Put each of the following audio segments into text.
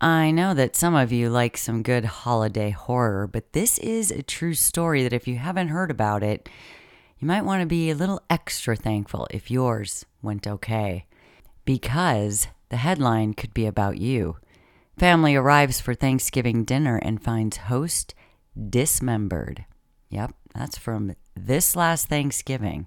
I know that some of you like some good holiday horror, but this is a true story that if you haven't heard about it, you might want to be a little extra thankful if yours went okay. Because the headline could be about you. Family arrives for Thanksgiving dinner and finds host dismembered. Yep, that's from this last Thanksgiving.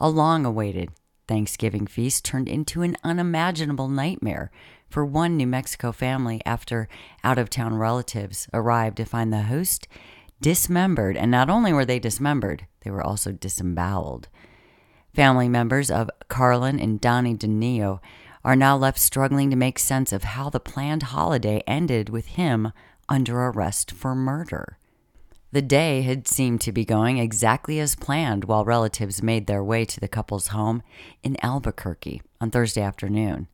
A long awaited Thanksgiving feast turned into an unimaginable nightmare for one New Mexico family after out of town relatives arrived to find the host dismembered. And not only were they dismembered, they were also disemboweled. Family members of Carlin and Connie DeNeo are now left struggling to make sense of how the planned holiday ended with him under arrest for murder. The day had seemed to be going exactly as planned while relatives made their way to the couple's home in Albuquerque on Thursday afternoon,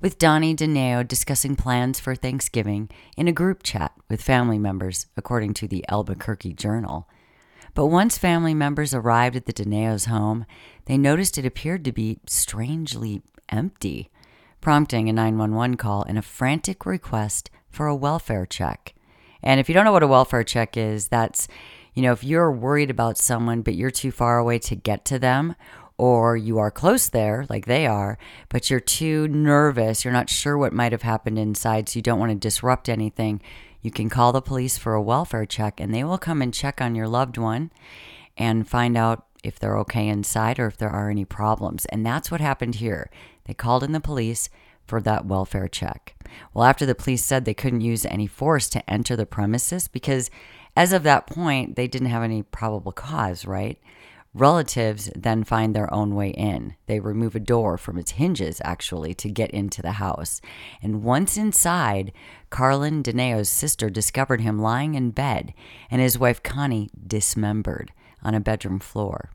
with Connie DeNeo discussing plans for Thanksgiving in a group chat with family members, according to the Albuquerque Journal. But once family members arrived at the DeNeo's home, they noticed it appeared to be strangely empty, prompting a 911 call and a frantic request for a welfare check. And if you don't know what a welfare check is, that's, you know, if you're worried about someone, but you're too far away to get to them, or you are close there, like they are, but you're too nervous, you're not sure what might have happened inside, so you don't want to disrupt anything, you can call the police for a welfare check and they will come and check on your loved one and find out if they're okay inside or if there are any problems. And that's what happened here. They called in the police for that welfare check. Well, after the police said they couldn't use any force to enter the premises because as of that point, they didn't have any probable cause, right? Relatives then find their own way in. They remove a door from its hinges, actually, to get into the house. And once inside, Carlin DeNeo's sister discovered him lying in bed and his wife Connie dismembered on a bedroom floor.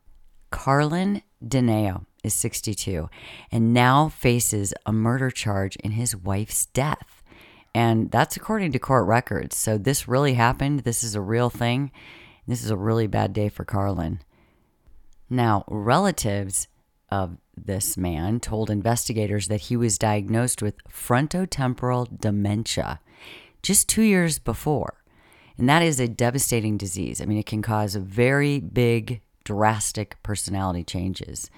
Carlin DeNeo is 62 and now faces a murder charge in his wife's death. And that's according to court records. So this really happened. This is a real thing. This is a really bad day for Carlin. Now, relatives of this man told investigators that he was diagnosed with frontotemporal dementia just two years before. And that is a devastating disease. I mean, it can cause very big, drastic personality changes.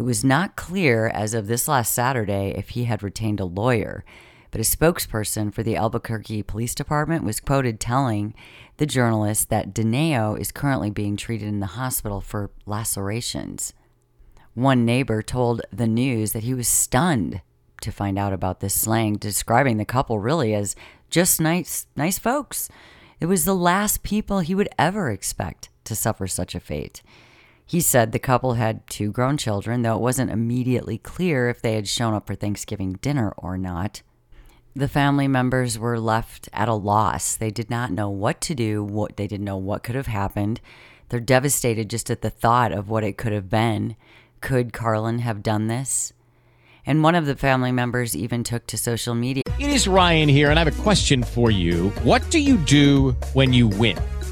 It was not clear as of this last Saturday if he had retained a lawyer, but a spokesperson for the Albuquerque Police Department was quoted telling the journalist that DeNeo is currently being treated in the hospital for lacerations. One neighbor told the news that he was stunned to find out about this slang, describing the couple really as just nice, nice folks. It was the last people he would ever expect to suffer such a fate. He said the couple had two grown children, though it wasn't immediately clear if they had shown up for Thanksgiving dinner or not. The family members were left at a loss. They did not know what to do, what they didn't know what could have happened. They're devastated just at the thought of what it could have been. Could Carlin have done this? And one of the family members even took to social media. It is Ryan here, and I have a question for you. What do you do when you win?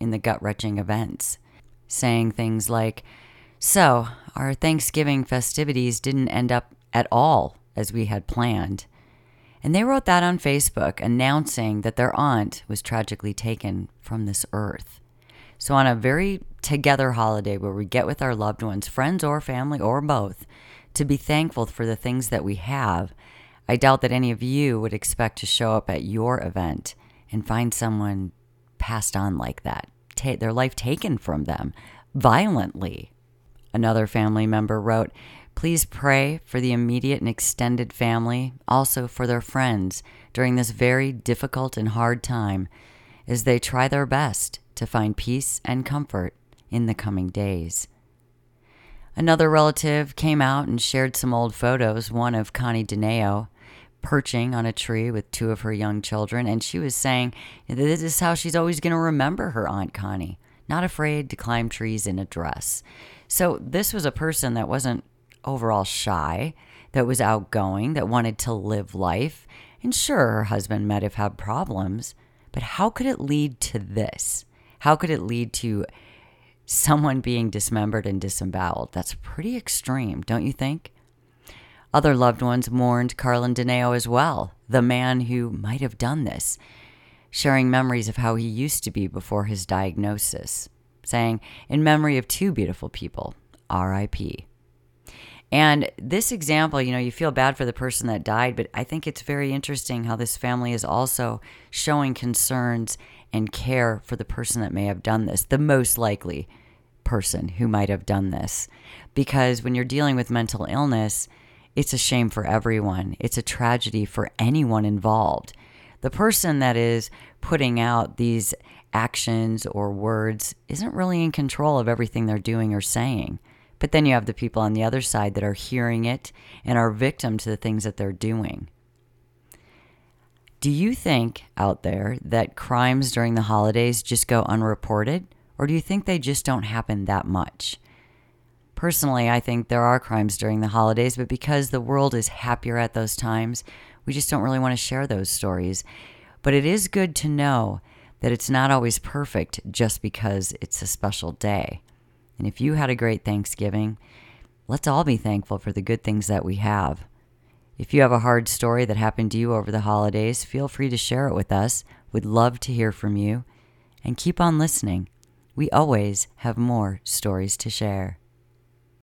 in the gut wrenching events, saying things like, So, our Thanksgiving festivities didn't end up at all as we had planned. And they wrote that on Facebook, announcing that their aunt was tragically taken from this earth. So, on a very together holiday where we get with our loved ones, friends or family or both, to be thankful for the things that we have, I doubt that any of you would expect to show up at your event and find someone passed on like that, ta- their life taken from them violently. Another family member wrote, Please pray for the immediate and extended family, also for their friends during this very difficult and hard time as they try their best to find peace and comfort in the coming days. Another relative came out and shared some old photos, one of Connie DeNeo perching on a tree with two of her young children, and she was saying this is how she's always going to remember her Aunt Connie, not afraid to climb trees in a dress. So, this was a person that wasn't overall shy, that was outgoing, that wanted to live life. And sure, her husband might have had problems, but how could it lead to this? How could it lead to someone being dismembered and disemboweled? That's pretty extreme, don't you think? Other loved ones mourned Carlin DeNeo as well, the man who might have done this, sharing memories of how he used to be before his diagnosis, saying, In memory of two beautiful people, RIP. And this example, you know, you feel bad for the person that died, but I think it's very interesting how this family is also showing concerns and care for the person that may have done this, the most likely person who might have done this. Because when you're dealing with mental illness, it's a shame for everyone. It's a tragedy for anyone involved. The person that is putting out these actions or words isn't really in control of everything they're doing or saying. But then you have the people on the other side that are hearing it and are victim to the things that they're doing. Do you think out there that crimes during the holidays just go unreported? Or do you think they just don't happen that much? Personally, I think there are crimes during the holidays, but because the world is happier at those times, we just don't really want to share those stories. But it is good to know that it's not always perfect just because it's a special day. And if you had a great Thanksgiving, let's all be thankful for the good things that we have. If you have a hard story that happened to you over the holidays, feel free to share it with us. We'd love to hear from you. And keep on listening. We always have more stories to share.